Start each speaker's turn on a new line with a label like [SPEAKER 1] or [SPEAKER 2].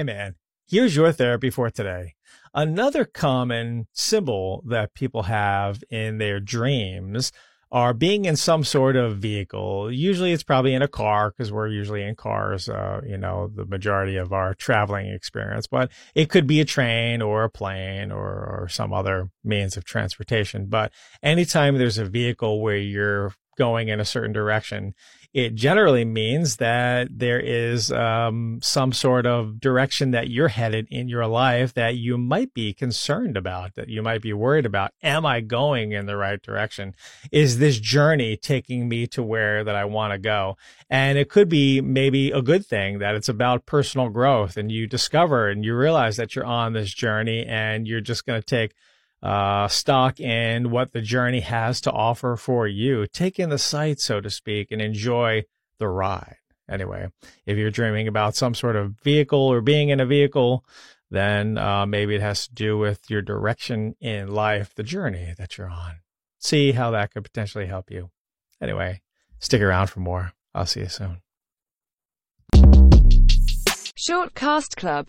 [SPEAKER 1] Hey man, here's your therapy for today. Another common symbol that people have in their dreams are being in some sort of vehicle. Usually it's probably in a car because we're usually in cars, uh, you know, the majority of our traveling experience, but it could be a train or a plane or, or some other means of transportation. But anytime there's a vehicle where you're going in a certain direction, it generally means that there is um, some sort of direction that you're headed in your life that you might be concerned about, that you might be worried about. Am I going in the right direction? Is this journey taking me to where that I want to go? And it could be maybe a good thing that it's about personal growth and you discover and you realize that you're on this journey and you're just going to take uh, stock in what the journey has to offer for you. Take in the sight, so to speak, and enjoy the ride. Anyway, if you're dreaming about some sort of vehicle or being in a vehicle, then uh, maybe it has to do with your direction in life, the journey that you're on. See how that could potentially help you. Anyway, stick around for more. I'll see you soon.
[SPEAKER 2] Short Cast Club